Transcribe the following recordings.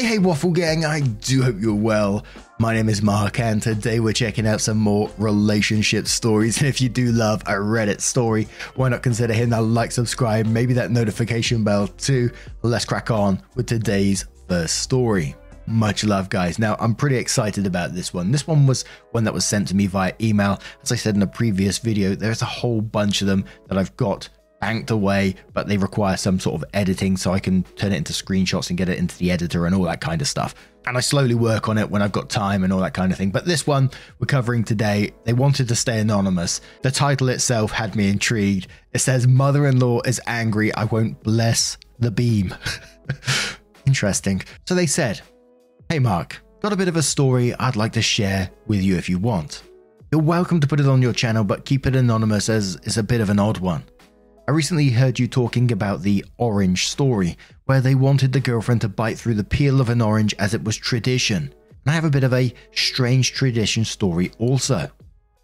Hey, hey, Waffle Gang, I do hope you're well. My name is Mark, and today we're checking out some more relationship stories. And if you do love a Reddit story, why not consider hitting that like, subscribe, maybe that notification bell too? Let's crack on with today's first story. Much love, guys. Now, I'm pretty excited about this one. This one was one that was sent to me via email. As I said in a previous video, there's a whole bunch of them that I've got banked away, but they require some sort of editing so I can turn it into screenshots and get it into the editor and all that kind of stuff. And I slowly work on it when I've got time and all that kind of thing. But this one we're covering today, they wanted to stay anonymous. The title itself had me intrigued. It says, Mother in law is angry, I won't bless the beam. Interesting. So they said, Hey Mark, got a bit of a story I'd like to share with you if you want. You're welcome to put it on your channel, but keep it anonymous as it's a bit of an odd one. I recently heard you talking about the orange story, where they wanted the girlfriend to bite through the peel of an orange as it was tradition. And I have a bit of a strange tradition story also.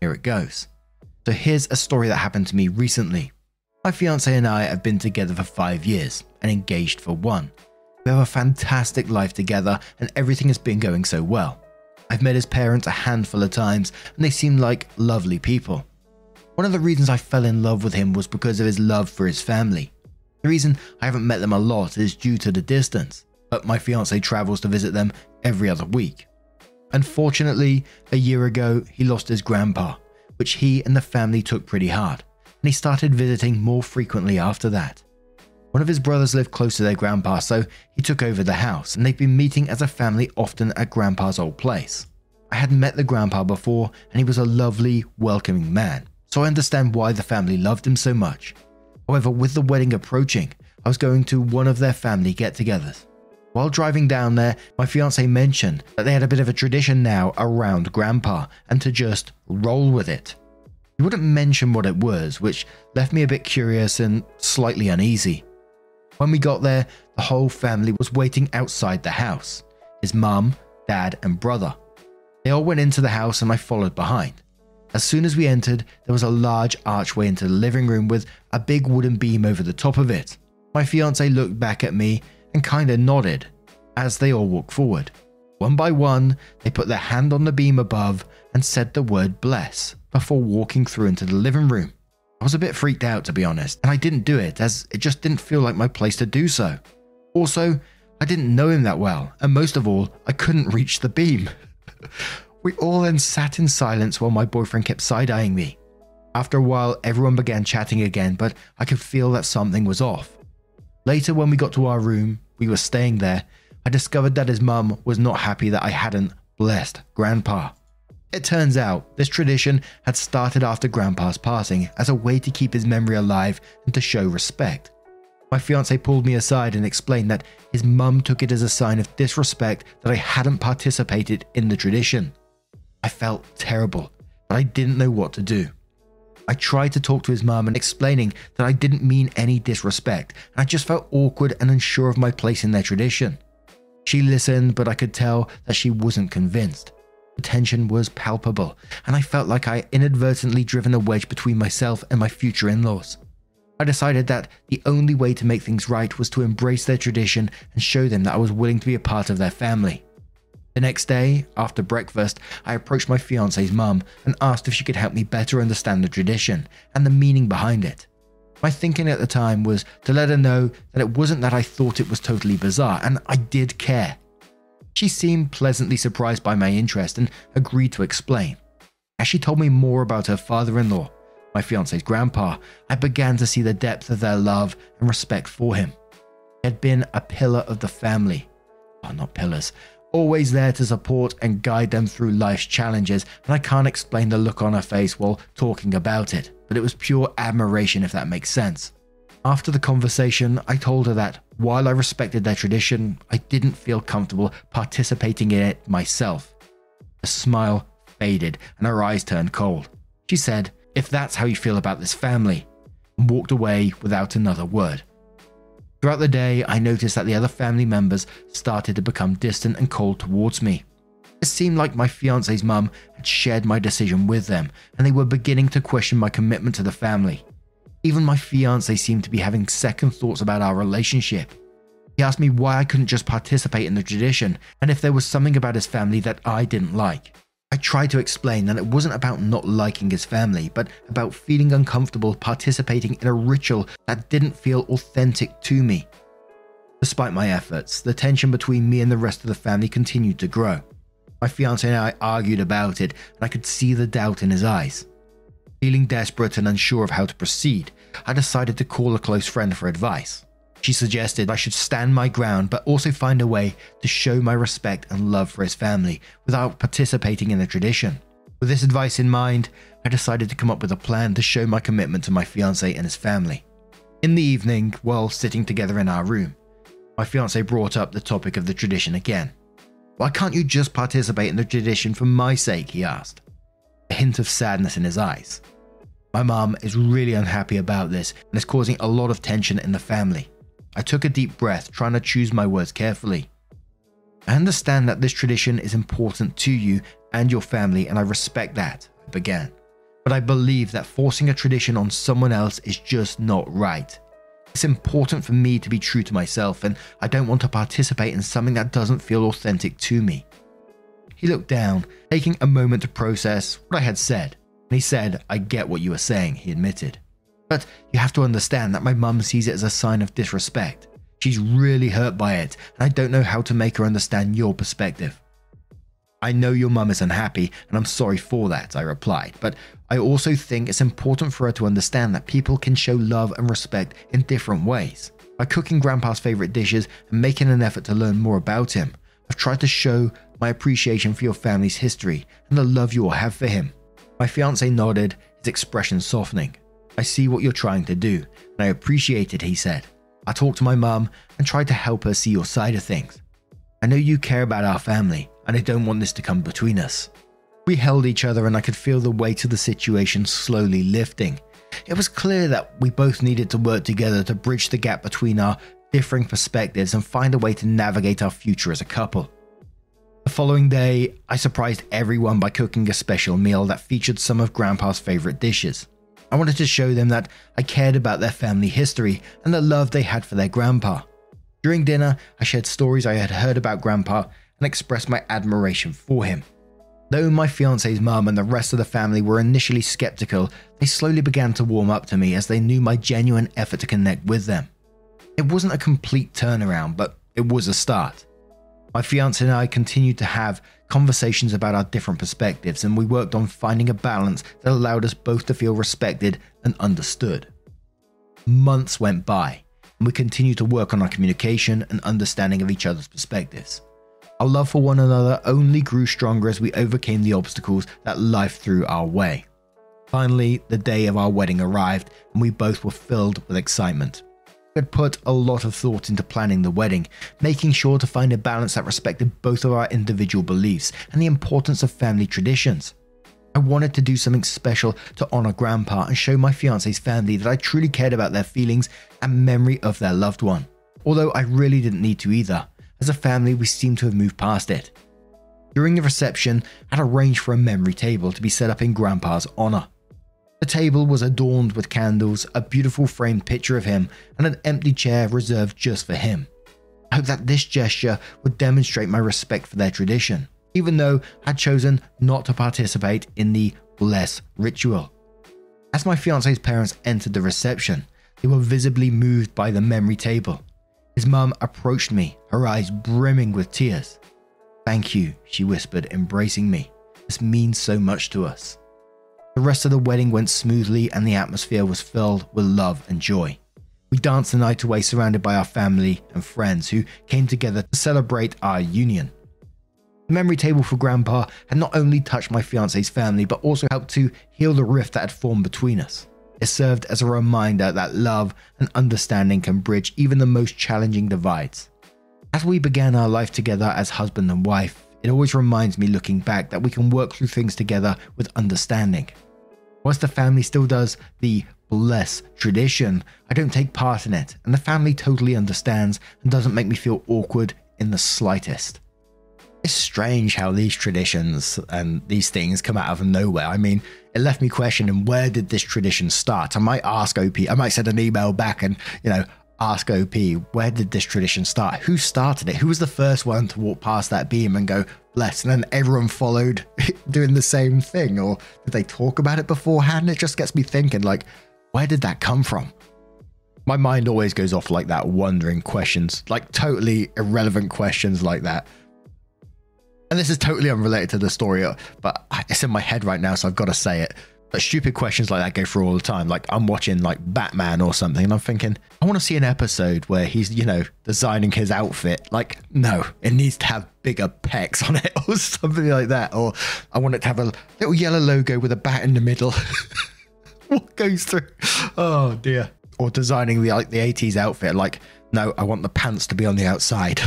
Here it goes. So here's a story that happened to me recently. My fiance and I have been together for five years and engaged for one. We have a fantastic life together and everything has been going so well. I've met his parents a handful of times and they seem like lovely people. One of the reasons I fell in love with him was because of his love for his family. The reason I haven't met them a lot is due to the distance, but my fiance travels to visit them every other week. Unfortunately, a year ago, he lost his grandpa, which he and the family took pretty hard, and he started visiting more frequently after that. One of his brothers lived close to their grandpa, so he took over the house, and they've been meeting as a family often at grandpa's old place. I hadn't met the grandpa before, and he was a lovely, welcoming man so I understand why the family loved him so much. However, with the wedding approaching, I was going to one of their family get togethers. While driving down there, my fiance mentioned that they had a bit of a tradition now around Grandpa and to just roll with it. He wouldn't mention what it was, which left me a bit curious and slightly uneasy. When we got there, the whole family was waiting outside the house his mum, dad, and brother. They all went into the house and I followed behind. As soon as we entered, there was a large archway into the living room with a big wooden beam over the top of it. My fiance looked back at me and kinda nodded as they all walked forward. One by one, they put their hand on the beam above and said the word bless before walking through into the living room. I was a bit freaked out to be honest, and I didn't do it as it just didn't feel like my place to do so. Also, I didn't know him that well, and most of all, I couldn't reach the beam. We all then sat in silence while my boyfriend kept side eyeing me. After a while, everyone began chatting again, but I could feel that something was off. Later, when we got to our room, we were staying there, I discovered that his mum was not happy that I hadn't blessed Grandpa. It turns out this tradition had started after Grandpa's passing as a way to keep his memory alive and to show respect. My fiance pulled me aside and explained that his mum took it as a sign of disrespect that I hadn't participated in the tradition. I felt terrible, but I didn't know what to do. I tried to talk to his mum and explaining that I didn't mean any disrespect, and I just felt awkward and unsure of my place in their tradition. She listened, but I could tell that she wasn't convinced. The tension was palpable, and I felt like I had inadvertently driven a wedge between myself and my future in laws. I decided that the only way to make things right was to embrace their tradition and show them that I was willing to be a part of their family. The next day, after breakfast, I approached my fiance's mum and asked if she could help me better understand the tradition and the meaning behind it. My thinking at the time was to let her know that it wasn't that I thought it was totally bizarre, and I did care. She seemed pleasantly surprised by my interest and agreed to explain. As she told me more about her father in law, my fiance's grandpa, I began to see the depth of their love and respect for him. He had been a pillar of the family, oh, not pillars, always there to support and guide them through life's challenges, and I can't explain the look on her face while talking about it, but it was pure admiration if that makes sense. After the conversation, I told her that while I respected their tradition, I didn't feel comfortable participating in it myself. The smile faded and her eyes turned cold. She said, If that's how you feel about this family, and walked away without another word. Throughout the day, I noticed that the other family members started to become distant and cold towards me. It seemed like my fiance's mum had shared my decision with them, and they were beginning to question my commitment to the family. Even my fiance seemed to be having second thoughts about our relationship. He asked me why I couldn't just participate in the tradition, and if there was something about his family that I didn't like. I tried to explain that it wasn't about not liking his family, but about feeling uncomfortable participating in a ritual that didn't feel authentic to me. Despite my efforts, the tension between me and the rest of the family continued to grow. My fiance and I argued about it, and I could see the doubt in his eyes. Feeling desperate and unsure of how to proceed, I decided to call a close friend for advice. She suggested I should stand my ground but also find a way to show my respect and love for his family without participating in the tradition. With this advice in mind, I decided to come up with a plan to show my commitment to my fiance and his family. In the evening, while sitting together in our room, my fiance brought up the topic of the tradition again. Why can't you just participate in the tradition for my sake? he asked, a hint of sadness in his eyes. My mom is really unhappy about this and is causing a lot of tension in the family. I took a deep breath, trying to choose my words carefully. I understand that this tradition is important to you and your family, and I respect that, I began. But I believe that forcing a tradition on someone else is just not right. It's important for me to be true to myself, and I don't want to participate in something that doesn't feel authentic to me. He looked down, taking a moment to process what I had said, and he said, I get what you are saying, he admitted. But you have to understand that my mum sees it as a sign of disrespect. She's really hurt by it, and I don't know how to make her understand your perspective. I know your mum is unhappy, and I'm sorry for that, I replied, but I also think it's important for her to understand that people can show love and respect in different ways. By cooking Grandpa's favourite dishes and making an effort to learn more about him, I've tried to show my appreciation for your family's history and the love you all have for him. My fiance nodded, his expression softening. I see what you're trying to do, and I appreciate it, he said. I talked to my mum and tried to help her see your side of things. I know you care about our family, and I don't want this to come between us. We held each other, and I could feel the weight of the situation slowly lifting. It was clear that we both needed to work together to bridge the gap between our differing perspectives and find a way to navigate our future as a couple. The following day, I surprised everyone by cooking a special meal that featured some of Grandpa's favourite dishes. I wanted to show them that I cared about their family history and the love they had for their grandpa. During dinner, I shared stories I had heard about grandpa and expressed my admiration for him. Though my fiance's mum and the rest of the family were initially skeptical, they slowly began to warm up to me as they knew my genuine effort to connect with them. It wasn't a complete turnaround, but it was a start. My fiance and I continued to have conversations about our different perspectives, and we worked on finding a balance that allowed us both to feel respected and understood. Months went by, and we continued to work on our communication and understanding of each other's perspectives. Our love for one another only grew stronger as we overcame the obstacles that life threw our way. Finally, the day of our wedding arrived, and we both were filled with excitement had put a lot of thought into planning the wedding, making sure to find a balance that respected both of our individual beliefs and the importance of family traditions. I wanted to do something special to honor Grandpa and show my fiance's family that I truly cared about their feelings and memory of their loved one. Although I really didn't need to either. As a family, we seemed to have moved past it. During the reception, I'd arranged for a memory table to be set up in Grandpa's honor. The table was adorned with candles, a beautiful framed picture of him, and an empty chair reserved just for him. I hope that this gesture would demonstrate my respect for their tradition, even though I'd chosen not to participate in the bless ritual. As my fiance's parents entered the reception, they were visibly moved by the memory table. His mum approached me, her eyes brimming with tears. Thank you, she whispered, embracing me. This means so much to us. The rest of the wedding went smoothly and the atmosphere was filled with love and joy. We danced the night away surrounded by our family and friends who came together to celebrate our union. The memory table for Grandpa had not only touched my fiance's family, but also helped to heal the rift that had formed between us. It served as a reminder that love and understanding can bridge even the most challenging divides. As we began our life together as husband and wife, it always reminds me looking back that we can work through things together with understanding. Whilst the family still does the bless tradition, I don't take part in it, and the family totally understands and doesn't make me feel awkward in the slightest. It's strange how these traditions and these things come out of nowhere. I mean, it left me questioning where did this tradition start? I might ask OP, I might send an email back and, you know, ask OP, where did this tradition start? Who started it? Who was the first one to walk past that beam and go, bless? And then everyone followed doing the same thing? Or did they talk about it beforehand? It just gets me thinking, like, where did that come from? My mind always goes off like that, wondering questions, like totally irrelevant questions like that. And this is totally unrelated to the story, uh, but it's in my head right now, so I've got to say it. Stupid questions like that go through all the time. Like I'm watching like Batman or something, and I'm thinking, I want to see an episode where he's, you know, designing his outfit. Like, no, it needs to have bigger pecs on it or something like that. Or I want it to have a little yellow logo with a bat in the middle. what goes through? Oh dear. Or designing the like the 80s outfit. Like, no, I want the pants to be on the outside.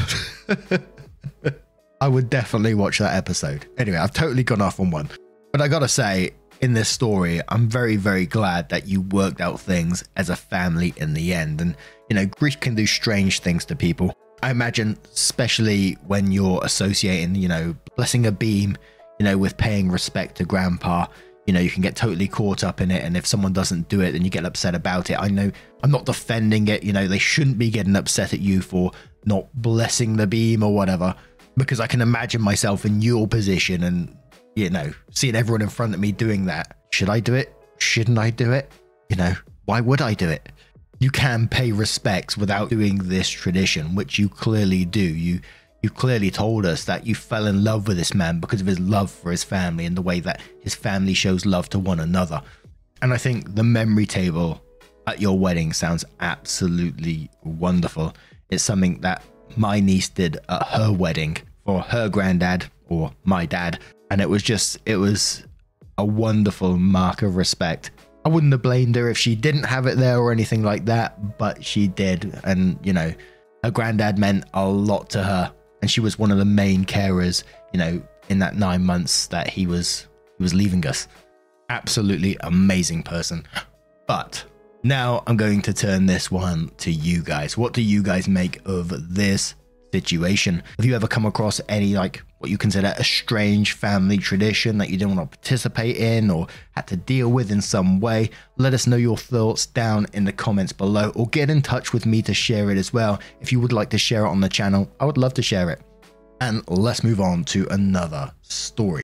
I would definitely watch that episode. Anyway, I've totally gone off on one. But I gotta say, in this story, I'm very, very glad that you worked out things as a family in the end. And, you know, grief can do strange things to people. I imagine, especially when you're associating, you know, blessing a beam, you know, with paying respect to grandpa, you know, you can get totally caught up in it. And if someone doesn't do it, then you get upset about it. I know I'm not defending it. You know, they shouldn't be getting upset at you for not blessing the beam or whatever because I can imagine myself in your position and, you know, seeing everyone in front of me doing that. Should I do it? Shouldn't I do it? You know, why would I do it? You can pay respects without doing this tradition, which you clearly do. You you clearly told us that you fell in love with this man because of his love for his family and the way that his family shows love to one another. And I think the memory table at your wedding sounds absolutely wonderful. It's something that my niece did at her wedding for her granddad or my dad. And it was just, it was a wonderful mark of respect. I wouldn't have blamed her if she didn't have it there or anything like that, but she did. And, you know, her granddad meant a lot to her. And she was one of the main carers, you know, in that nine months that he was he was leaving us. Absolutely amazing person. But now I'm going to turn this one to you guys. What do you guys make of this situation? Have you ever come across any like what you consider a strange family tradition that you didn't want to participate in or had to deal with in some way? Let us know your thoughts down in the comments below or get in touch with me to share it as well. If you would like to share it on the channel, I would love to share it. And let's move on to another story.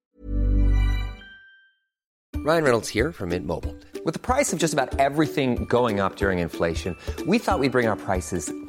Ryan Reynolds here from Mint Mobile. With the price of just about everything going up during inflation, we thought we'd bring our prices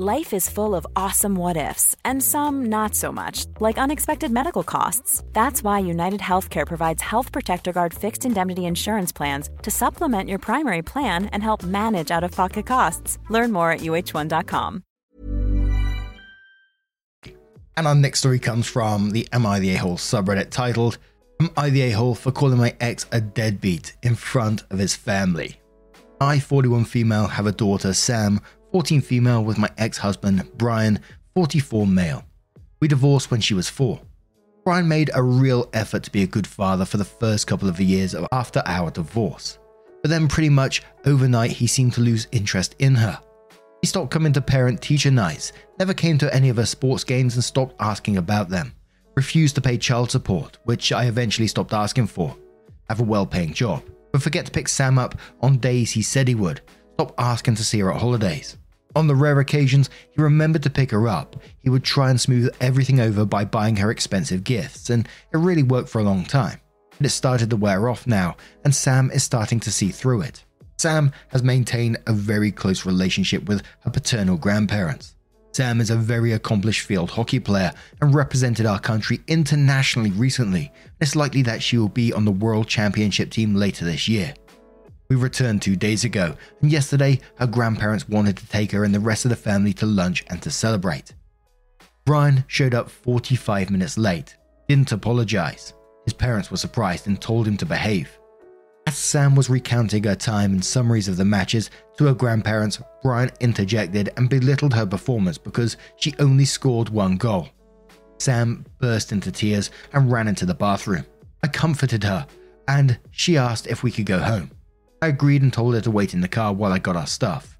Life is full of awesome what ifs, and some not so much, like unexpected medical costs. That's why United Healthcare provides Health Protector Guard fixed indemnity insurance plans to supplement your primary plan and help manage out of pocket costs. Learn more at uh1.com. And our next story comes from the Am I the A-Hole subreddit titled Am I the A-Hole for calling my ex a deadbeat in front of his family? I, 41 female, have a daughter, Sam, 14 female, with my ex husband, Brian, 44 male. We divorced when she was four. Brian made a real effort to be a good father for the first couple of years after our divorce. But then, pretty much overnight, he seemed to lose interest in her. He stopped coming to parent teacher nights, never came to any of her sports games, and stopped asking about them. Refused to pay child support, which I eventually stopped asking for. Have a well paying job. But forget to pick Sam up on days he said he would. Stop asking to see her at holidays. On the rare occasions he remembered to pick her up, he would try and smooth everything over by buying her expensive gifts, and it really worked for a long time. But it started to wear off now, and Sam is starting to see through it. Sam has maintained a very close relationship with her paternal grandparents. Sam is a very accomplished field hockey player and represented our country internationally recently. It's likely that she will be on the World Championship team later this year. We returned two days ago, and yesterday her grandparents wanted to take her and the rest of the family to lunch and to celebrate. Brian showed up 45 minutes late, didn't apologize. His parents were surprised and told him to behave. As Sam was recounting her time and summaries of the matches to her grandparents, Brian interjected and belittled her performance because she only scored one goal. Sam burst into tears and ran into the bathroom. I comforted her, and she asked if we could go home. I agreed and told her to wait in the car while I got our stuff.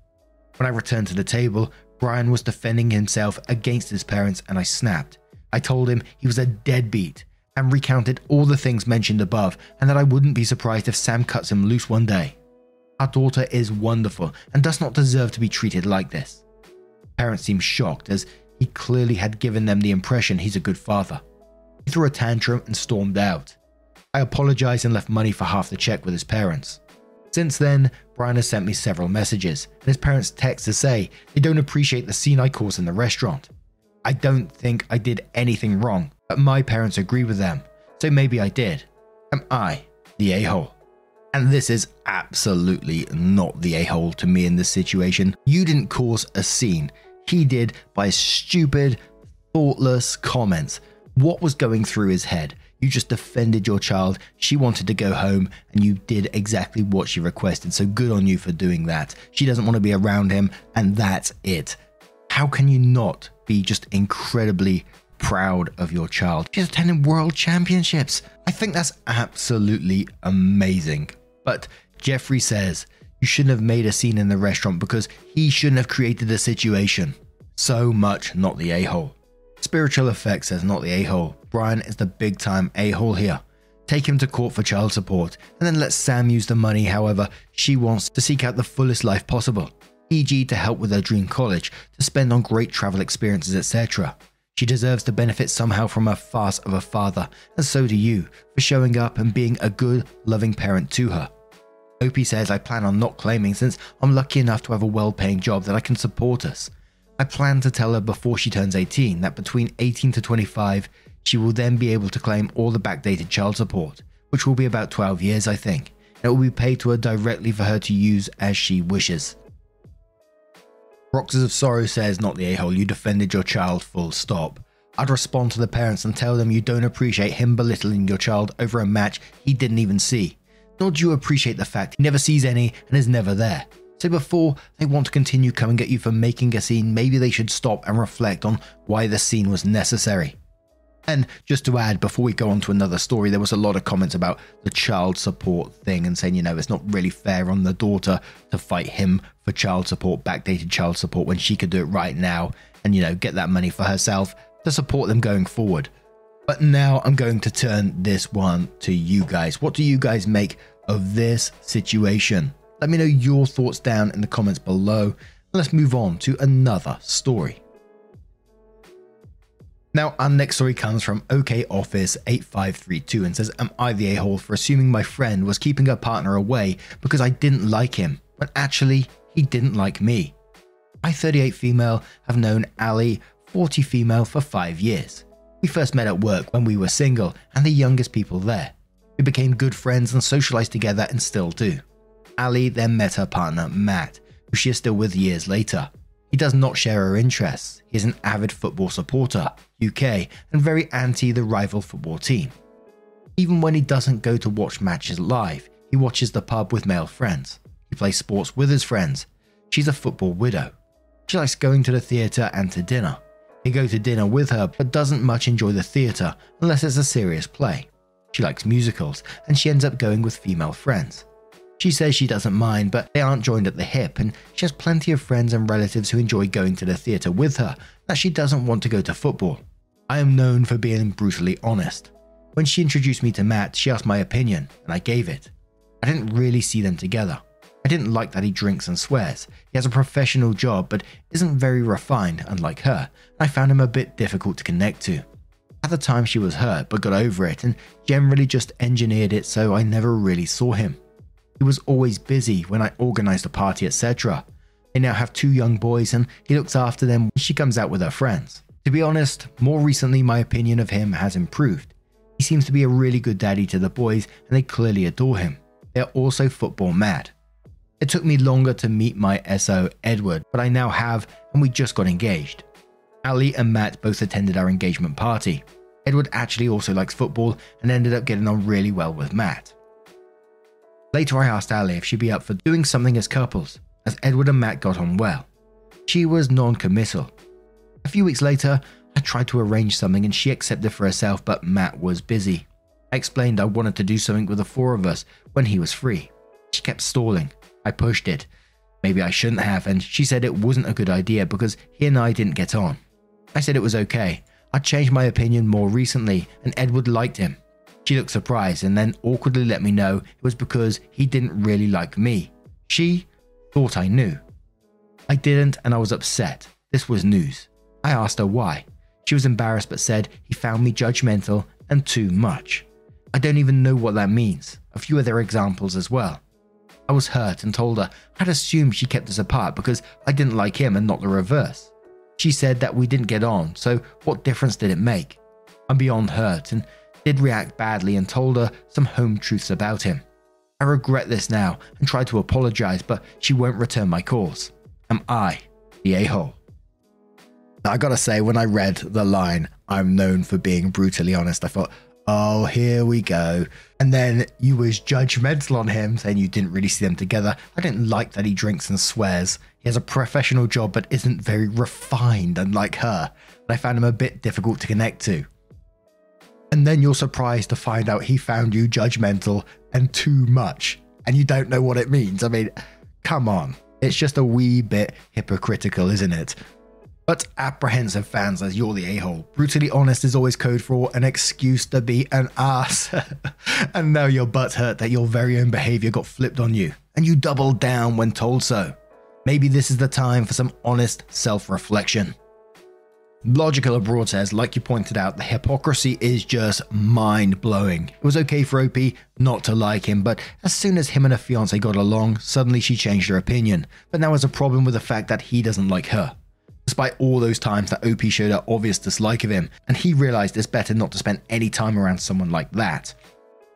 When I returned to the table, Brian was defending himself against his parents, and I snapped. I told him he was a deadbeat and recounted all the things mentioned above, and that I wouldn't be surprised if Sam cuts him loose one day. Our daughter is wonderful and does not deserve to be treated like this. Parents seemed shocked as he clearly had given them the impression he's a good father. He threw a tantrum and stormed out. I apologized and left money for half the check with his parents. Since then, Brian has sent me several messages, and his parents text to say they don't appreciate the scene I caused in the restaurant. I don't think I did anything wrong, but my parents agree with them, so maybe I did. Am I the a hole? And this is absolutely not the a hole to me in this situation. You didn't cause a scene, he did by stupid, thoughtless comments. What was going through his head? You just defended your child. She wanted to go home, and you did exactly what she requested. So good on you for doing that. She doesn't want to be around him, and that's it. How can you not be just incredibly proud of your child. She's attending world championships. I think that's absolutely amazing. But Jeffrey says you shouldn't have made a scene in the restaurant because he shouldn't have created the situation. So much not the a hole. Spiritual Effects says not the a hole. Brian is the big time a hole here. Take him to court for child support and then let Sam use the money however she wants to seek out the fullest life possible, e.g., to help with her dream college, to spend on great travel experiences, etc. She deserves to benefit somehow from a farce of a father, and so do you, for showing up and being a good, loving parent to her. OP says I plan on not claiming since I'm lucky enough to have a well paying job that I can support us. I plan to tell her before she turns 18 that between 18 to 25, she will then be able to claim all the backdated child support, which will be about 12 years, I think, it will be paid to her directly for her to use as she wishes. Roxas of Sorrow says, not the a hole, you defended your child, full stop. I'd respond to the parents and tell them you don't appreciate him belittling your child over a match he didn't even see. Nor do you appreciate the fact he never sees any and is never there. So before they want to continue coming at you for making a scene, maybe they should stop and reflect on why the scene was necessary. And just to add, before we go on to another story, there was a lot of comments about the child support thing and saying, you know, it's not really fair on the daughter to fight him for child support, backdated child support, when she could do it right now and, you know, get that money for herself to support them going forward. But now I'm going to turn this one to you guys. What do you guys make of this situation? Let me know your thoughts down in the comments below. Let's move on to another story. Now, our next story comes from OK Office 8532 and says, Am I the a hole for assuming my friend was keeping her partner away because I didn't like him, when actually he didn't like me? I, 38 female, have known Ali, 40 female, for five years. We first met at work when we were single and the youngest people there. We became good friends and socialized together and still do. Ali then met her partner, Matt, who she is still with years later. He does not share her interests. He is an avid football supporter, UK, and very anti the rival football team. Even when he doesn't go to watch matches live, he watches the pub with male friends. He plays sports with his friends. She's a football widow. She likes going to the theatre and to dinner. He goes to dinner with her but doesn't much enjoy the theatre unless it's a serious play. She likes musicals and she ends up going with female friends. She says she doesn't mind, but they aren't joined at the hip, and she has plenty of friends and relatives who enjoy going to the theatre with her, that she doesn't want to go to football. I am known for being brutally honest. When she introduced me to Matt, she asked my opinion, and I gave it. I didn't really see them together. I didn't like that he drinks and swears. He has a professional job, but isn't very refined, unlike her, I found him a bit difficult to connect to. At the time, she was hurt, but got over it, and generally just engineered it so I never really saw him. He was always busy when I organised a party, etc. They now have two young boys and he looks after them when she comes out with her friends. To be honest, more recently my opinion of him has improved. He seems to be a really good daddy to the boys and they clearly adore him. They are also football mad. It took me longer to meet my SO, Edward, but I now have and we just got engaged. Ali and Matt both attended our engagement party. Edward actually also likes football and ended up getting on really well with Matt. Later, I asked Ali if she'd be up for doing something as couples, as Edward and Matt got on well. She was non committal. A few weeks later, I tried to arrange something and she accepted for herself, but Matt was busy. I explained I wanted to do something with the four of us when he was free. She kept stalling. I pushed it. Maybe I shouldn't have, and she said it wasn't a good idea because he and I didn't get on. I said it was okay. I'd changed my opinion more recently, and Edward liked him. She looked surprised and then awkwardly let me know it was because he didn't really like me. She thought I knew. I didn't, and I was upset. This was news. I asked her why. She was embarrassed but said he found me judgmental and too much. I don't even know what that means. A few other examples as well. I was hurt and told her I'd assumed she kept us apart because I didn't like him and not the reverse. She said that we didn't get on, so what difference did it make? I'm beyond hurt and did react badly and told her some home truths about him. I regret this now and tried to apologize, but she won't return my calls. Am I the a hole? I gotta say, when I read the line, I'm known for being brutally honest, I thought, oh, here we go. And then you was judgmental on him, saying you didn't really see them together. I didn't like that he drinks and swears. He has a professional job but isn't very refined, unlike her. I found him a bit difficult to connect to. And then you're surprised to find out he found you judgmental and too much, and you don't know what it means. I mean, come on. It's just a wee bit hypocritical, isn't it? But apprehensive fans as you're the a hole. Brutally honest is always code for an excuse to be an ass. and now your butt hurt that your very own behavior got flipped on you, and you doubled down when told so. Maybe this is the time for some honest self reflection. Logical Abroad says, like you pointed out, the hypocrisy is just mind blowing. It was okay for OP not to like him, but as soon as him and her fiance got along, suddenly she changed her opinion. But now has a problem with the fact that he doesn't like her. Despite all those times that OP showed her obvious dislike of him, and he realized it's better not to spend any time around someone like that.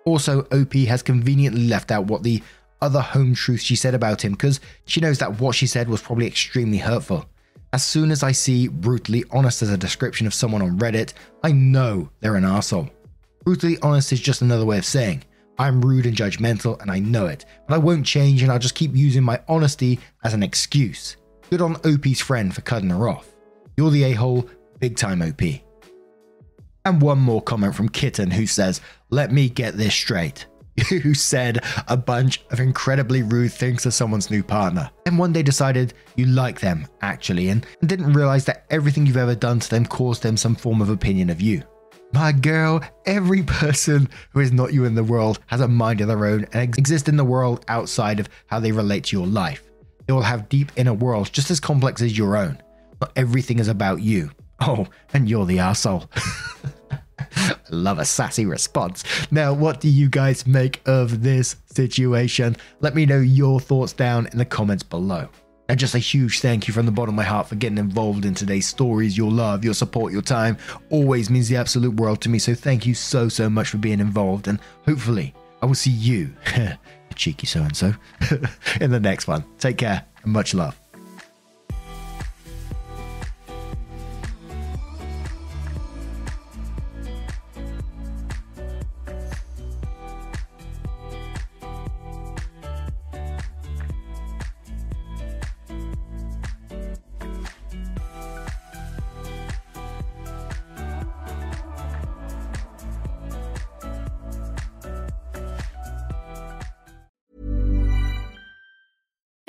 Also, OP has conveniently left out what the other home truths she said about him because she knows that what she said was probably extremely hurtful. As soon as I see brutally honest as a description of someone on Reddit, I know they're an asshole. Brutally honest is just another way of saying, I'm rude and judgmental and I know it, but I won't change and I'll just keep using my honesty as an excuse. Good on OP's friend for cutting her off. You're the a hole, big time OP. And one more comment from Kitten who says, Let me get this straight. who said a bunch of incredibly rude things to someone's new partner, and one day decided you like them, actually, and didn't realize that everything you've ever done to them caused them some form of opinion of you. My girl, every person who is not you in the world has a mind of their own and exists in the world outside of how they relate to your life. They all have deep inner worlds just as complex as your own. Not everything is about you. Oh, and you're the asshole. Love a sassy response. Now, what do you guys make of this situation? Let me know your thoughts down in the comments below. And just a huge thank you from the bottom of my heart for getting involved in today's stories. Your love, your support, your time always means the absolute world to me. So thank you so, so much for being involved. And hopefully, I will see you, cheeky so and so, in the next one. Take care and much love.